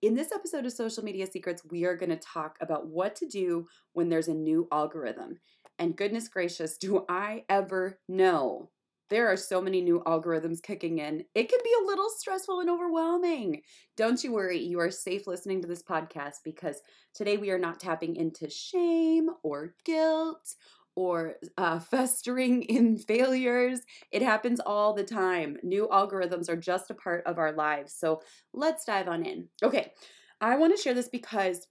In this episode of Social Media Secrets, we are going to talk about what to do when there's a new algorithm. And goodness gracious, do I ever know? There are so many new algorithms kicking in. It can be a little stressful and overwhelming. Don't you worry, you are safe listening to this podcast because today we are not tapping into shame or guilt or uh, festering in failures. It happens all the time. New algorithms are just a part of our lives. So let's dive on in. Okay, I want to share this because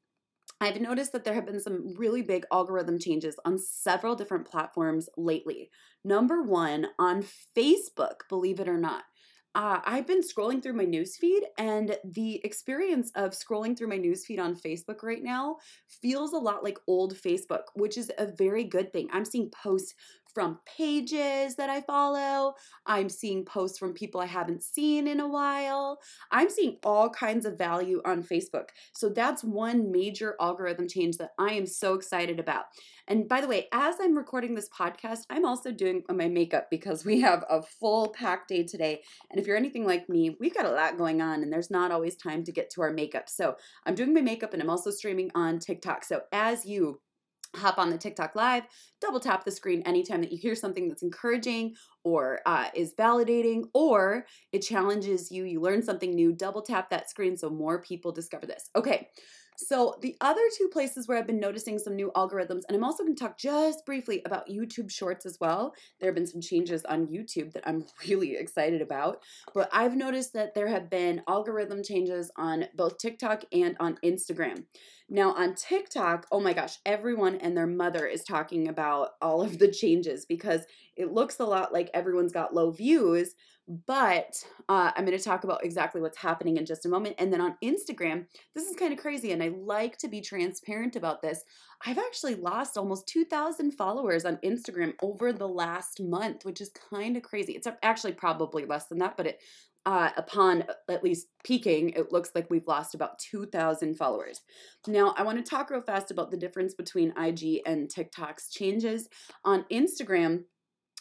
I've noticed that there have been some really big algorithm changes on several different platforms lately. Number one, on Facebook, believe it or not uh, I've been scrolling through my newsfeed, and the experience of scrolling through my newsfeed on Facebook right now feels a lot like old Facebook, which is a very good thing. I'm seeing posts from pages that I follow. I'm seeing posts from people I haven't seen in a while. I'm seeing all kinds of value on Facebook. So that's one major algorithm change that I am so excited about. And by the way, as I'm recording this podcast, I'm also doing my makeup because we have a full pack day today. And if you're anything like me, we've got a lot going on and there's not always time to get to our makeup. So I'm doing my makeup and I'm also streaming on TikTok. So as you hop on the TikTok live, double tap the screen anytime that you hear something that's encouraging or uh, is validating or it challenges you, you learn something new, double tap that screen so more people discover this. Okay. So, the other two places where I've been noticing some new algorithms, and I'm also going to talk just briefly about YouTube Shorts as well. There have been some changes on YouTube that I'm really excited about. But I've noticed that there have been algorithm changes on both TikTok and on Instagram. Now, on TikTok, oh my gosh, everyone and their mother is talking about all of the changes because it looks a lot like everyone's got low views. But uh, I'm going to talk about exactly what's happening in just a moment. And then on Instagram, this is kind of crazy, and I like to be transparent about this. I've actually lost almost 2,000 followers on Instagram over the last month, which is kind of crazy. It's actually probably less than that, but it uh, upon at least peaking, it looks like we've lost about 2,000 followers. Now, I want to talk real fast about the difference between IG and TikTok's changes. On Instagram,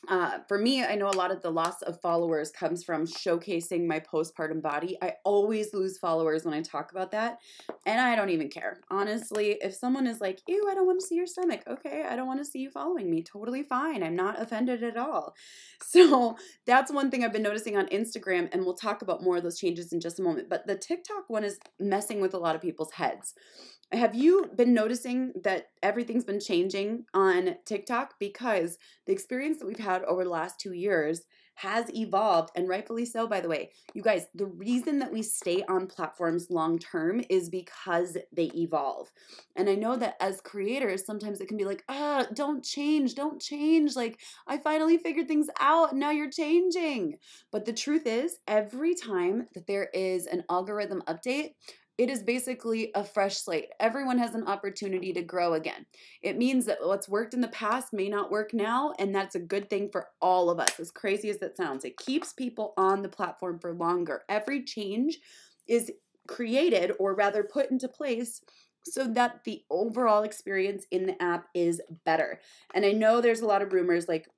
uh, for me, I know a lot of the loss of followers comes from showcasing my postpartum body. I always lose followers when I talk about that, and I don't even care. Honestly, if someone is like, ew, I don't want to see your stomach, okay, I don't want to see you following me, totally fine. I'm not offended at all. So that's one thing I've been noticing on Instagram, and we'll talk about more of those changes in just a moment. But the TikTok one is messing with a lot of people's heads. Have you been noticing that everything's been changing on TikTok? Because the experience that we've had over the last two years has evolved, and rightfully so, by the way. You guys, the reason that we stay on platforms long term is because they evolve. And I know that as creators, sometimes it can be like, ah, don't change, don't change. Like, I finally figured things out, now you're changing. But the truth is, every time that there is an algorithm update, it is basically a fresh slate. Everyone has an opportunity to grow again. It means that what's worked in the past may not work now, and that's a good thing for all of us, as crazy as that sounds. It keeps people on the platform for longer. Every change is created, or rather put into place, so that the overall experience in the app is better. And I know there's a lot of rumors like,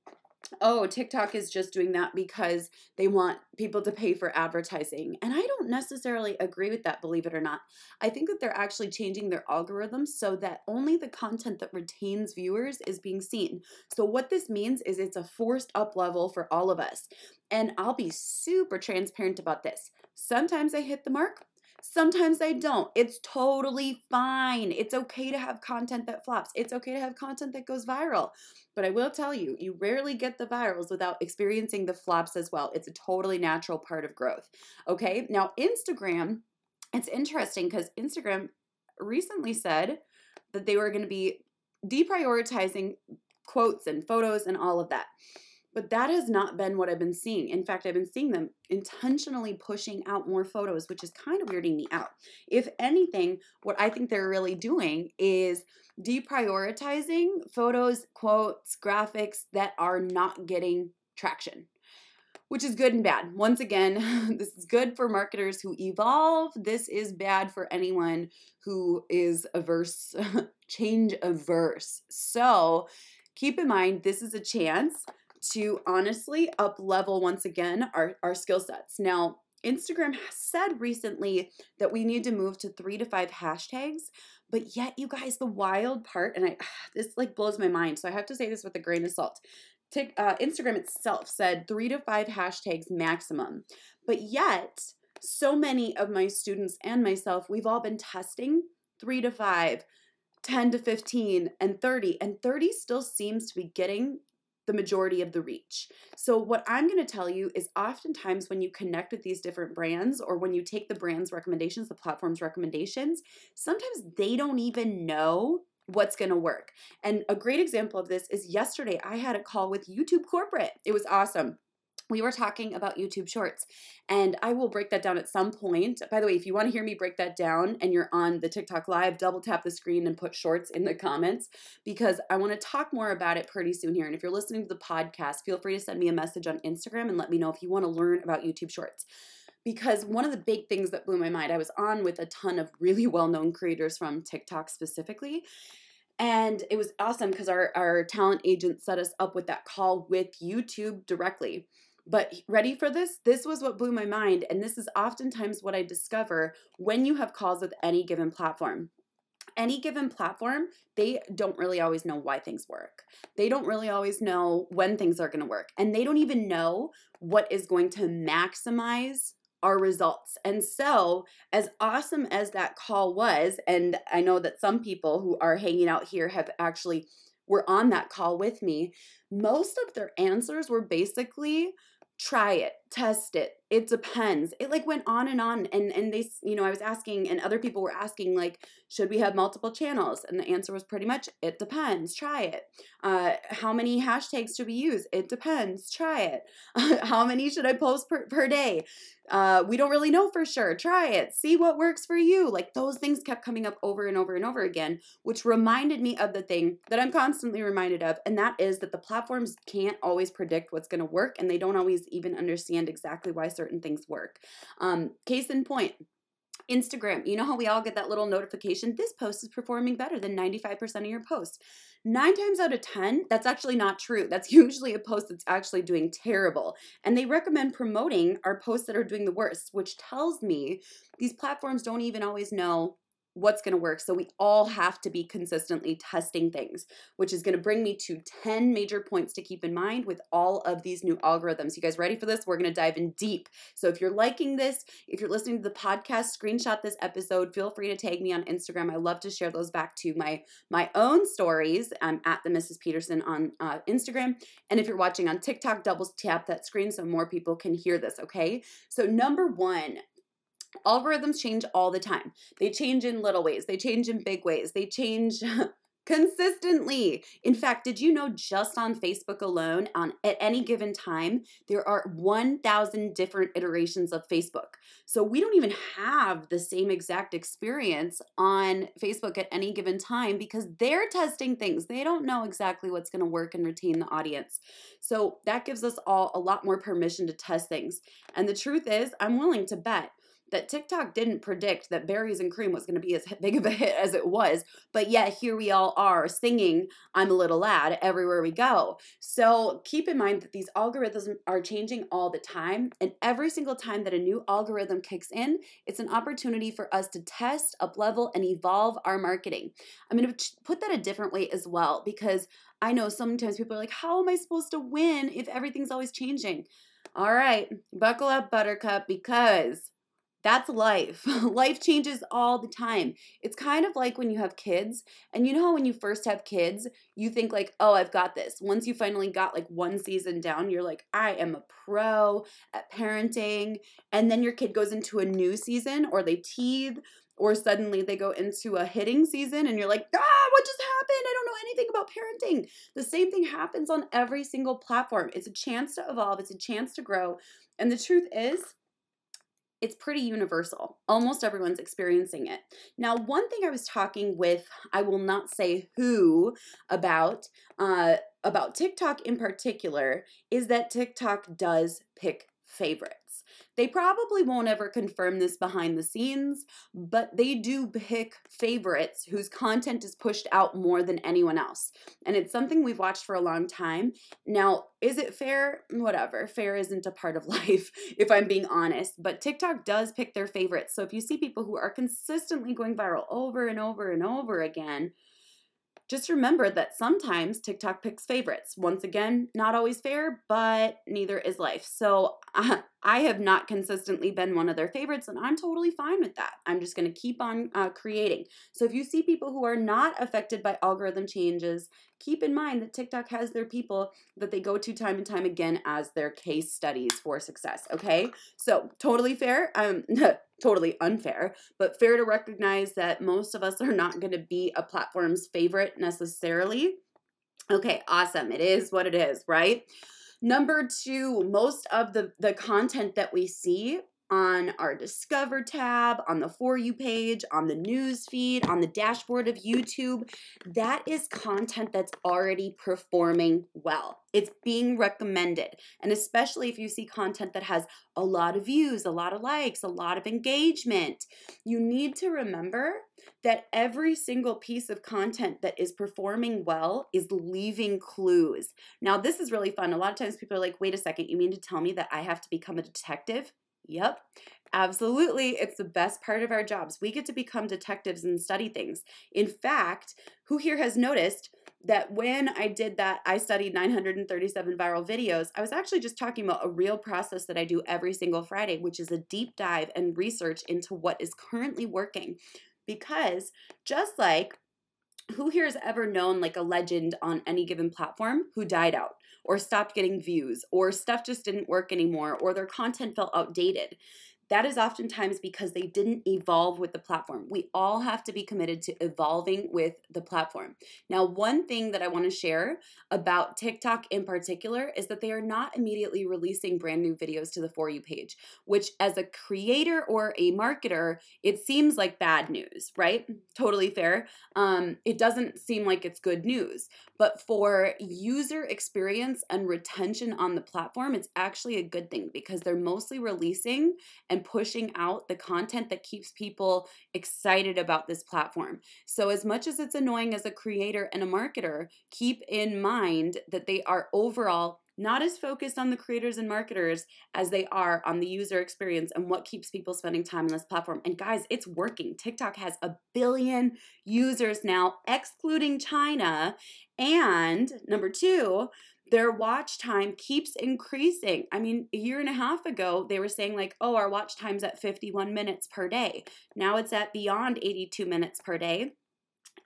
oh, TikTok is just doing that because they want people to pay for advertising. And I don't necessarily agree with that, believe it or not. I think that they're actually changing their algorithms so that only the content that retains viewers is being seen. So, what this means is it's a forced up level for all of us. And I'll be super transparent about this. Sometimes I hit the mark, Sometimes I don't. It's totally fine. It's okay to have content that flops. It's okay to have content that goes viral. But I will tell you, you rarely get the virals without experiencing the flops as well. It's a totally natural part of growth. Okay. Now, Instagram, it's interesting because Instagram recently said that they were going to be deprioritizing quotes and photos and all of that. But that has not been what I've been seeing. In fact, I've been seeing them intentionally pushing out more photos, which is kind of weirding me out. If anything, what I think they're really doing is deprioritizing photos, quotes, graphics that are not getting traction which is good and bad. Once again, this is good for marketers who evolve. This is bad for anyone who is averse, change averse. So keep in mind, this is a chance to honestly up level once again our, our skill sets. Now, Instagram said recently that we need to move to three to five hashtags, but yet, you guys, the wild part, and I this like blows my mind. So I have to say this with a grain of salt. Tick, uh, Instagram itself said three to five hashtags maximum, but yet so many of my students and myself, we've all been testing three to five, 10 to 15, and 30, and 30 still seems to be getting the majority of the reach. So, what I'm going to tell you is oftentimes when you connect with these different brands or when you take the brand's recommendations, the platform's recommendations, sometimes they don't even know what's going to work. And a great example of this is yesterday I had a call with YouTube Corporate. It was awesome we were talking about YouTube Shorts, and I will break that down at some point. By the way, if you want to hear me break that down and you're on the TikTok Live, double tap the screen and put Shorts in the comments because I want to talk more about it pretty soon here. And if you're listening to the podcast, feel free to send me a message on Instagram and let me know if you want to learn about YouTube Shorts. Because one of the big things that blew my mind, I was on with a ton of really well known creators from TikTok specifically, and it was awesome because our, our talent agent set us up with that call with YouTube directly. But ready for this? This was what blew my mind. And this is oftentimes what I discover when you have calls with any given platform. Any given platform, they don't really always know why things work. They don't really always know when things are going to work. And they don't even know what is going to maximize our results. And so, as awesome as that call was, and I know that some people who are hanging out here have actually were on that call with me, most of their answers were basically try it test it. It depends. It like went on and on and and they you know i was asking and other people were asking like should we have multiple channels? And the answer was pretty much it depends. Try it. Uh, how many hashtags should we use? It depends. Try it. How many should i post per, per day? Uh, we don't really know for sure. Try it. See what works for you. Like those things kept coming up over and over and over again which reminded me of the thing that i'm constantly reminded of and that is that the platforms can't always predict what's going to work and they don't always even understand exactly why certain things work. Um, case in point, Instagram, you know how we all get that little notification? This post is performing better than 95% of your posts. Nine times out of 10, that's actually not true. That's usually a post that's actually doing terrible. And they recommend promoting our posts that are doing the worst, which tells me these platforms don't even always know what's going to work. So we all have to be consistently testing things, which is going to bring me to 10 major points to keep in mind with all of these new algorithms. You guys ready for this? We're going to dive in deep. So if you're liking this, if you're listening to the podcast, screenshot this episode. Feel free to tag me on Instagram. I love to share those back to my my own stories. I'm at the Mrs. Pedersen on uh, Instagram. And if you're watching on TikTok, double tap that screen so more people can hear this, okay? So number 1, algorithms change all the time. They change in little ways, they change in big ways, they change consistently. In fact, did you know just on Facebook alone, on at any given time, there are 1,000 different iterations of Facebook. So we don't even have the same exact experience on Facebook at any given time because they're testing things. They don't know exactly what's going to work and retain the audience. So that gives us all a lot more permission to test things. And the truth is, I'm willing to bet that TikTok didn't predict that Berries and Cream was going to be as big of a hit as it was, but yet here we all are singing I'm a Little Lad everywhere we go. So keep in mind that these algorithms are changing all the time, and every single time that a new algorithm kicks in, it's an opportunity for us to test, up level, and evolve our marketing. I'm going to put that a different way as well because I know sometimes people are like, How am I supposed to win if everything's always changing? All right, buckle up, Buttercup, because that's life. life changes all the time. It's kind of like when you have kids, and you know how when you first have kids, you think like, "Oh, I've got this." Once you finally got like one season down, you're like, "I am a pro at parenting." And then your kid goes into a new season or they teeth or suddenly they go into a hitting season and you're like, "Ah, what just happened? I don't know anything about parenting." The same thing happens on every single platform. It's a chance to evolve, it's a chance to grow. And the truth is, it's pretty universal. Almost everyone's experiencing it. Now, one thing I was talking with, I will not say who, about uh, about TikTok in particular is that TikTok does pick favorites. They probably won't ever confirm this behind the scenes, but they do pick favorites whose content is pushed out more than anyone else. And it's something we've watched for a long time. Now, is it fair? Whatever. Fair isn't a part of life, if I'm being honest. But TikTok does pick their favorites. So if you see people who are consistently going viral over and over and over again, just remember that sometimes TikTok picks favorites. Once again, not always fair, but neither is life. So uh, I have not consistently been one of their favorites, and I'm totally fine with that. I'm just going to keep on uh, creating. So if you see people who are not affected by algorithm changes, keep in mind that TikTok has their people that they go to time and time again as their case studies for success. Okay, so totally fair. Um, totally unfair, but fair to recognize that most of us are not going to be a platform's favorite necessarily. Okay, awesome. It is what it is, right? Number two, most of the, the content that we see on our Discover tab, on the For You page, on the news feed, on the dashboard of YouTube. That is content that's already performing well. It's being recommended. And especially if you see content that has a lot of views, a lot of likes, a lot of engagement, you need to remember that every single piece of content that is performing well is leaving clues. Now, this is really fun. A lot of times people are like, wait a second, you mean to tell me that I have to become a detective? Yep. Absolutely. It's the best part of our jobs. We get to become detectives and study things. In fact, who here has noticed that when I did that, I studied 937 viral videos, I was actually just talking about a real process that I do every single Friday, which is a deep dive and research into what is currently working. Because just like who here has ever known like a legend on any given platform who died out? Or stopped getting views or stuff just didn't work anymore or their content felt outdated. That is oftentimes because they didn't evolve with the platform. We all have to be committed to evolving with the platform. Now, one thing that I want to share about TikTok in particular is that they are not immediately releasing brand new videos to the For You page, which, as a creator or a marketer, it seems like bad news, right? Totally fair. Um, it doesn't seem like it's good news. But for user experience and retention on the platform, it's actually a good thing because they're mostly releasing and and pushing out the content that keeps people excited about this platform. So, as much as it's annoying as a creator and a marketer, keep in mind that they are overall not as focused on the creators and marketers as they are on the user experience and what keeps people spending time on this platform. And guys, it's working. TikTok has a billion users now, excluding China. And number two, their watch time keeps increasing. I mean, a year and a half ago, they were saying, like, oh, our watch time's at 51 minutes per day. Now it's at beyond 82 minutes per day.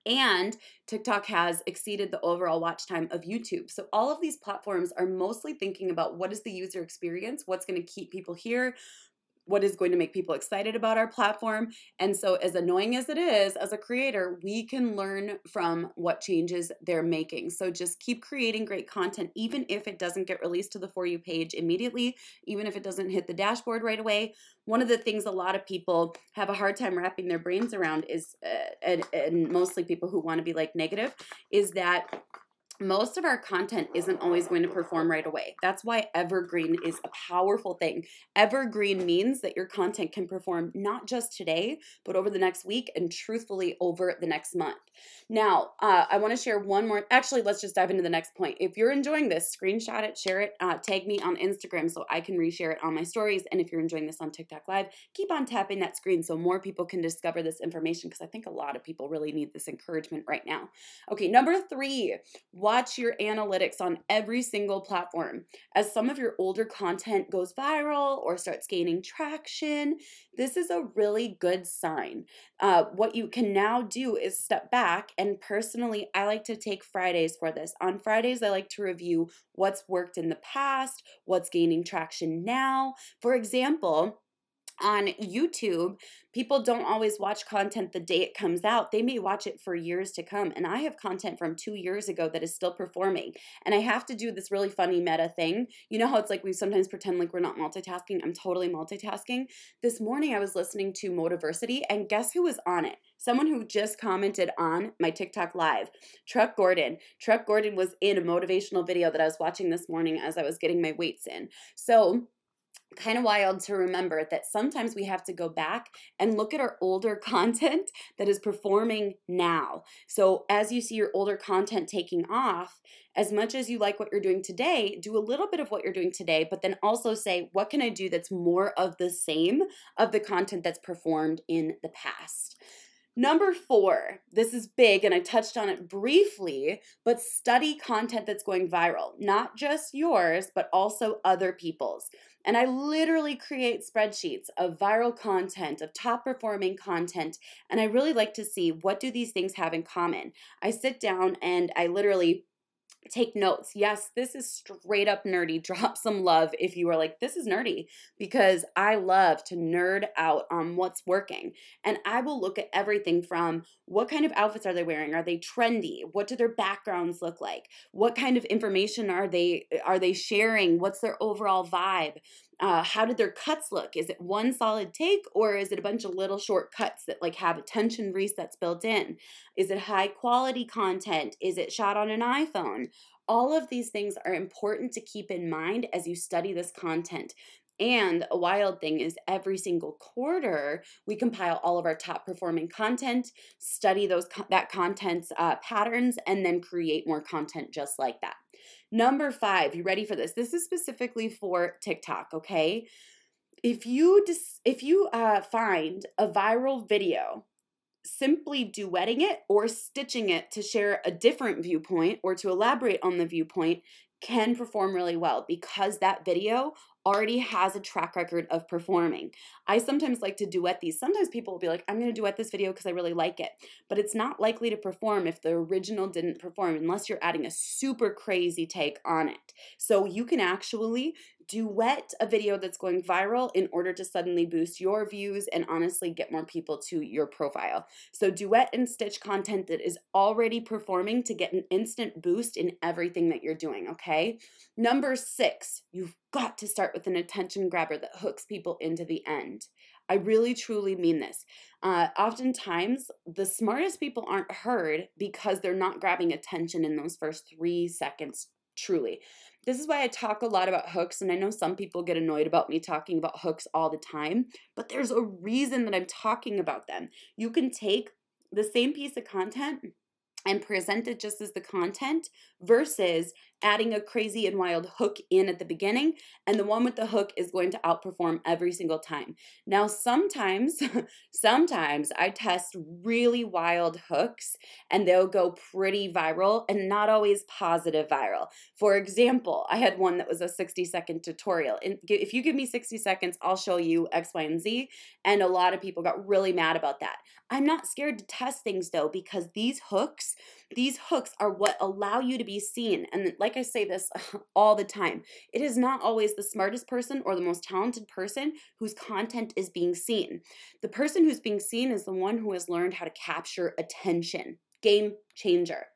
And TikTok has exceeded the overall watch time of YouTube. So, all of these platforms are mostly thinking about what is the user experience, what's going to keep people here, what is going to make people excited about our platform. And so, as annoying as it is, as a creator, we can learn from what changes they're making. So, just keep creating great content, even if it doesn't get released to the For You page immediately, even if it doesn't hit the dashboard right away. One of the things a lot of people have a hard time wrapping their brains around is, uh, and, and mostly people who want to be like negative, is that most of our content isn't always going to perform right away. That's why evergreen is a powerful thing. Evergreen means that your content can perform not just today, but over the next week and truthfully over the next month. Now, uh, I want to share one more. Actually, let's just dive into the next point. If you're enjoying this, screenshot it, share it, uh, tag me on Instagram so I can reshare it on my stories. And if you're enjoying this on TikTok Live, keep on tapping that screen so more people can discover this information because I think a lot of people really need this encouragement right now. Okay, number three, watch your analytics on every single platform. As some of your older content goes viral or starts gaining traction, this is a really good sign. Uh, what you can now do is step back, and personally, I like to take Fridays for this. On Fridays, I like to review what's worked in the past, what's gaining traction now. For example, on YouTube, people don't always watch content the day it comes out. They may watch it for years to come. And I have content from two years ago that is still performing. And I have to do this really funny meta thing. You know how it's like we sometimes pretend like we're not multitasking? I'm totally multitasking. This morning I was listening to Motiversity, and guess who was on it? Someone who just commented on my TikTok live, Truck Gordon. Truck Gordon was in a motivational video that I was watching this morning as I was getting my weights in. So, kind of wild to remember that sometimes we have to go back and look at our older content that is performing now. So, as you see your older content taking off, as much as you like what you're doing today, do a little bit of what you're doing today, but then also say, what can I do that's more of the same of the content that's performed in the past? Number four, this is big and I touched on it briefly, but study content that's going viral, not just yours, but also other people's. And I literally create spreadsheets of viral content, of top performing content, and I really like to see what do these things have in common. I sit down and I literally take notes. Yes, this is straight up nerdy. Drop some love if you are like, this is nerdy, because I love to nerd out on what's working. And I will look at everything from what kind of outfits are they wearing? Are they trendy? What do their backgrounds look like? What kind of information are they eh, are they sharing? What's their overall vibe? Uh, how did their cuts look? Is it one solid take or is it a bunch of little short cuts that like have attention resets built in? Is it high quality content? Is it shot on an iPhone? All of these things are important to keep in mind as you study this content. And a wild thing is every single quarter we compile all of our top performing content, study those that content's uh, patterns, and then create more content just like that. Number five, you ready for this? This is specifically for TikTok, okay? If you dis- if you uh, find a viral video, simply duetting it or stitching it to share a different viewpoint or to elaborate on the viewpoint can perform really well because that video already has a track record of performing. I sometimes like to duet these. Sometimes people will be like, I'm going to duet this video because I really like it. But it's not likely to perform if the original didn't perform unless you're adding a super crazy take on it. So you can actually duet a video that's going viral in order to suddenly boost your views and honestly get more people to your profile. So, duet and stitch content that is already performing to get an instant boost in everything that you're doing, okay? Number six, you've got to start with an attention grabber that hooks people into the end. I really truly mean this. Uh, oftentimes, the smartest people aren't heard because they're not grabbing attention in those first three seconds, truly. This is why I talk a lot about hooks, and I know some people get annoyed about me talking about hooks all the time, but there's a reason that I'm talking about them. You can take the same piece of content and present it just as the content versus adding a crazy and wild hook in at the beginning and the one with the hook is going to outperform every single time. Now sometimes sometimes i test really wild hooks and they'll go pretty viral and not always positive viral. For example i had one that was a 60 second tutorial and if you give me 60 seconds i'll show you x y and z and a lot of people got really mad about that. I'm not scared to test things though because these hooks these hooks are what allow you to be seen. And like I say this all the time, it is not always the smartest person or the most talented person whose content is being seen. The person who's being seen is the one who has learned how to capture attention. Game changer.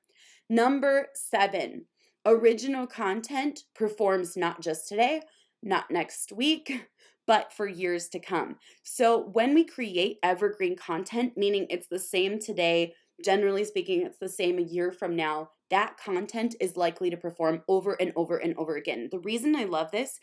Number seven, original content performs not just today, not next week, but for years to come. So when we create evergreen content, meaning it's the same today, generally speaking, it's the same a year from now. That content is likely to perform over and over and over again. The reason I love this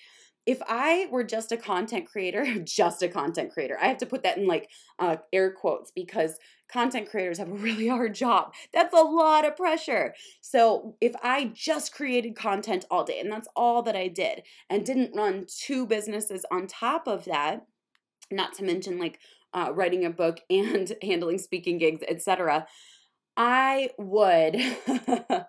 if I were just a content creator, just a content creator, I have to put that in like uh, air quotes because content creators have a really hard job. That's a lot of pressure. So if I just created content all day and that's all that I did and didn't run two businesses on top of that, not to mention like uh, writing a book and handling speaking gigs, etc. I would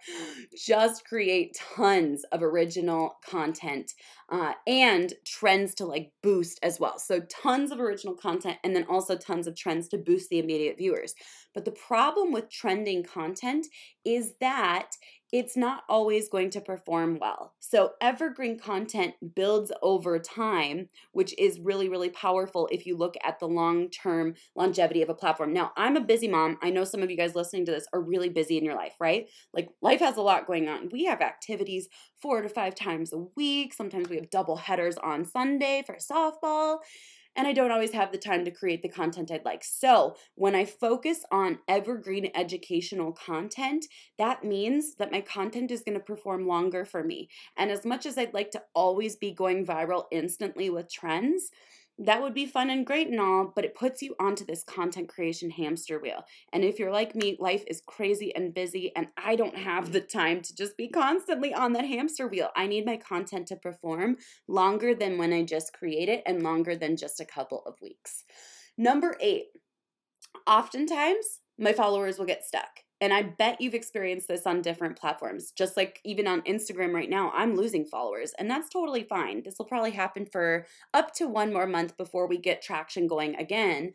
just create tons of original content uh, and trends to like boost as well. So, tons of original content and then also tons of trends to boost the immediate viewers. But the problem with trending content is that it's not always going to perform well. So, evergreen content builds over time, which is really, really powerful if you look at the long term longevity of a platform. Now, I'm a busy mom. I know some of you guys listening to this are really busy in your life, right? Like, life has a lot going on. We have activities four to five times a week. Sometimes we have double headers on Sunday for softball. And I don't always have the time to create the content I'd like. So, when I focus on evergreen educational content, that means that my content is going to perform longer for me. And as much as I'd like to always be going viral instantly with trends, that would be fun and great and all, but it puts you onto this content creation hamster wheel. And if you're like me, life is crazy and busy, and I don't have the time to just be constantly on that hamster wheel. I need my content to perform longer than when I just create it and longer than just a couple of weeks. Number eight, oftentimes my followers will get stuck. And I bet you've experienced this on different platforms. Just like even on Instagram right now, I'm losing followers, and that's totally fine. This will probably happen for up to one more month before we get traction going again.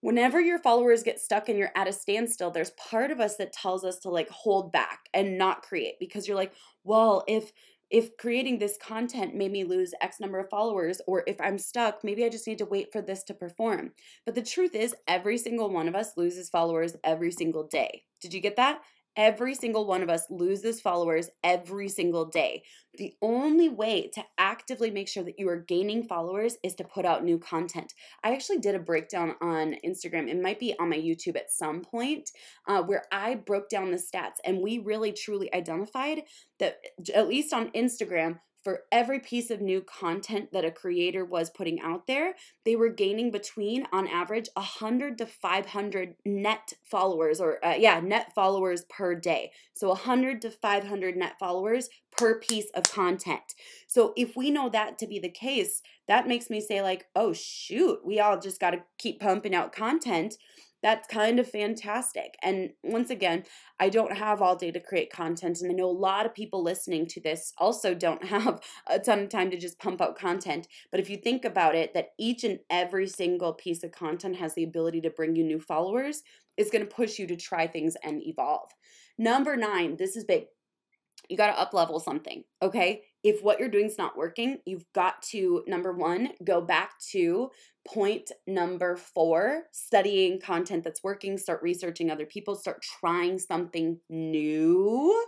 Whenever your followers get stuck and you're at a standstill, there's part of us that tells us to like hold back and not create because you're like, well, if if creating this content made me lose X number of followers, or if I'm stuck, maybe I just need to wait for this to perform. But the truth is, every single one of us loses followers every single day. Did you get that? Every single one of us loses followers every single day. The only way to actively make sure that you are gaining followers is to put out new content. I actually did a breakdown on Instagram. It might be on my YouTube at some point uh, where I broke down the stats and we really truly identified that, at least on Instagram, for every piece of new content that a creator was putting out there, they were gaining between, on average, 100 to 500 net followers, or uh, yeah, net followers per day. So 100 to 500 net followers per piece of content. So if we know that to be the case, that makes me say, like, oh, shoot, we all just got to keep pumping out content that's kind of fantastic. And once again, I don't have all day to create content. And I know a lot of people listening to this also don't have a ton of time to just pump out content. But if you think about it, that each and every single piece of content has the ability to bring you new followers, is going to push you to try things and evolve. Number nine, this is big. You got to up level something, okay? If what you're doing is not working, you've got to, number one, go back to Point number four studying content that's working, start researching other people, start trying something new.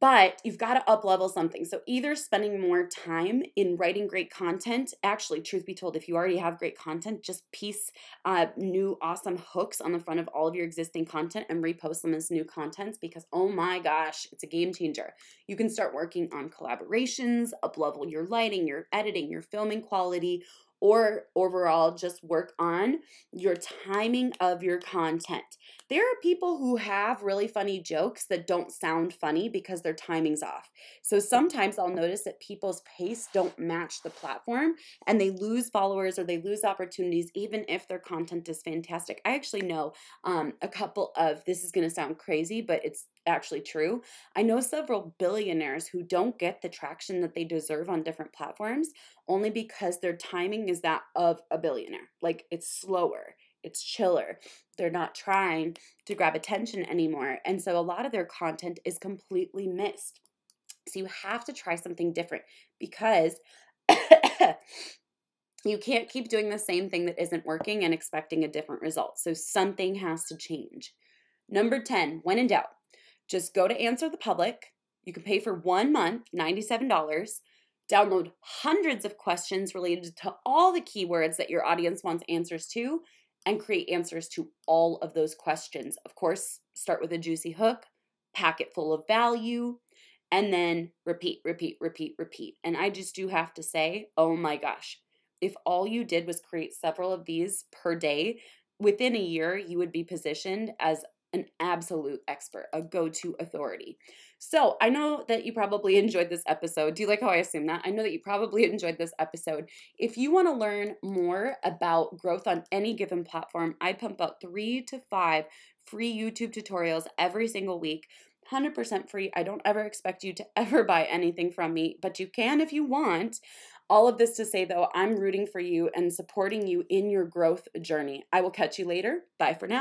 But you've got to up level something. So either spending more time in writing great content. Actually, truth be told, if you already have great content, just piece uh, new awesome hooks on the front of all of your existing content and repost them as new contents because oh my gosh, it's a game changer. You can start working on collaborations, up level your lighting, your editing, your filming quality or overall just work on your timing of your content. There are people who have really funny jokes that don't sound funny because their timing's off. So sometimes I'll notice that people's pace don't match the platform and they lose followers or they lose opportunities even if their content is fantastic. I actually know um, a couple of this is going to sound crazy, but it's actually true. I know several billionaires who don't get the traction that they deserve on different platforms only because their timing is that of a billionaire. Like it's slower, it's chiller. They're not trying to grab attention anymore. And so a lot of their content is completely missed. So you have to try something different because you can't keep doing the same thing that isn't working and expecting a different result. So something has to change. Number 10, when in doubt, just go to Answer the Public. You can pay for one month, $97. Download hundreds of questions related to all the keywords that your audience wants answers to, and create answers to all of those questions. Of course, start with a juicy hook, pack it full of value, and then repeat, repeat, repeat, repeat. And I just do have to say, oh my gosh, if all you did was create several of these per day, within a year, you would be positioned as an absolute expert, a go to authority. So I know that you probably enjoyed this episode. Do you like how I assume that? I know that you probably enjoyed this episode. If you want to learn more about growth on any given platform, I pump out three to five free YouTube tutorials every single week. 100% free. I don't ever expect you to ever buy anything from me, but you can if you want. All of this to say, though, I'm rooting for you and supporting you in your growth journey. I will catch you later. Bye for now.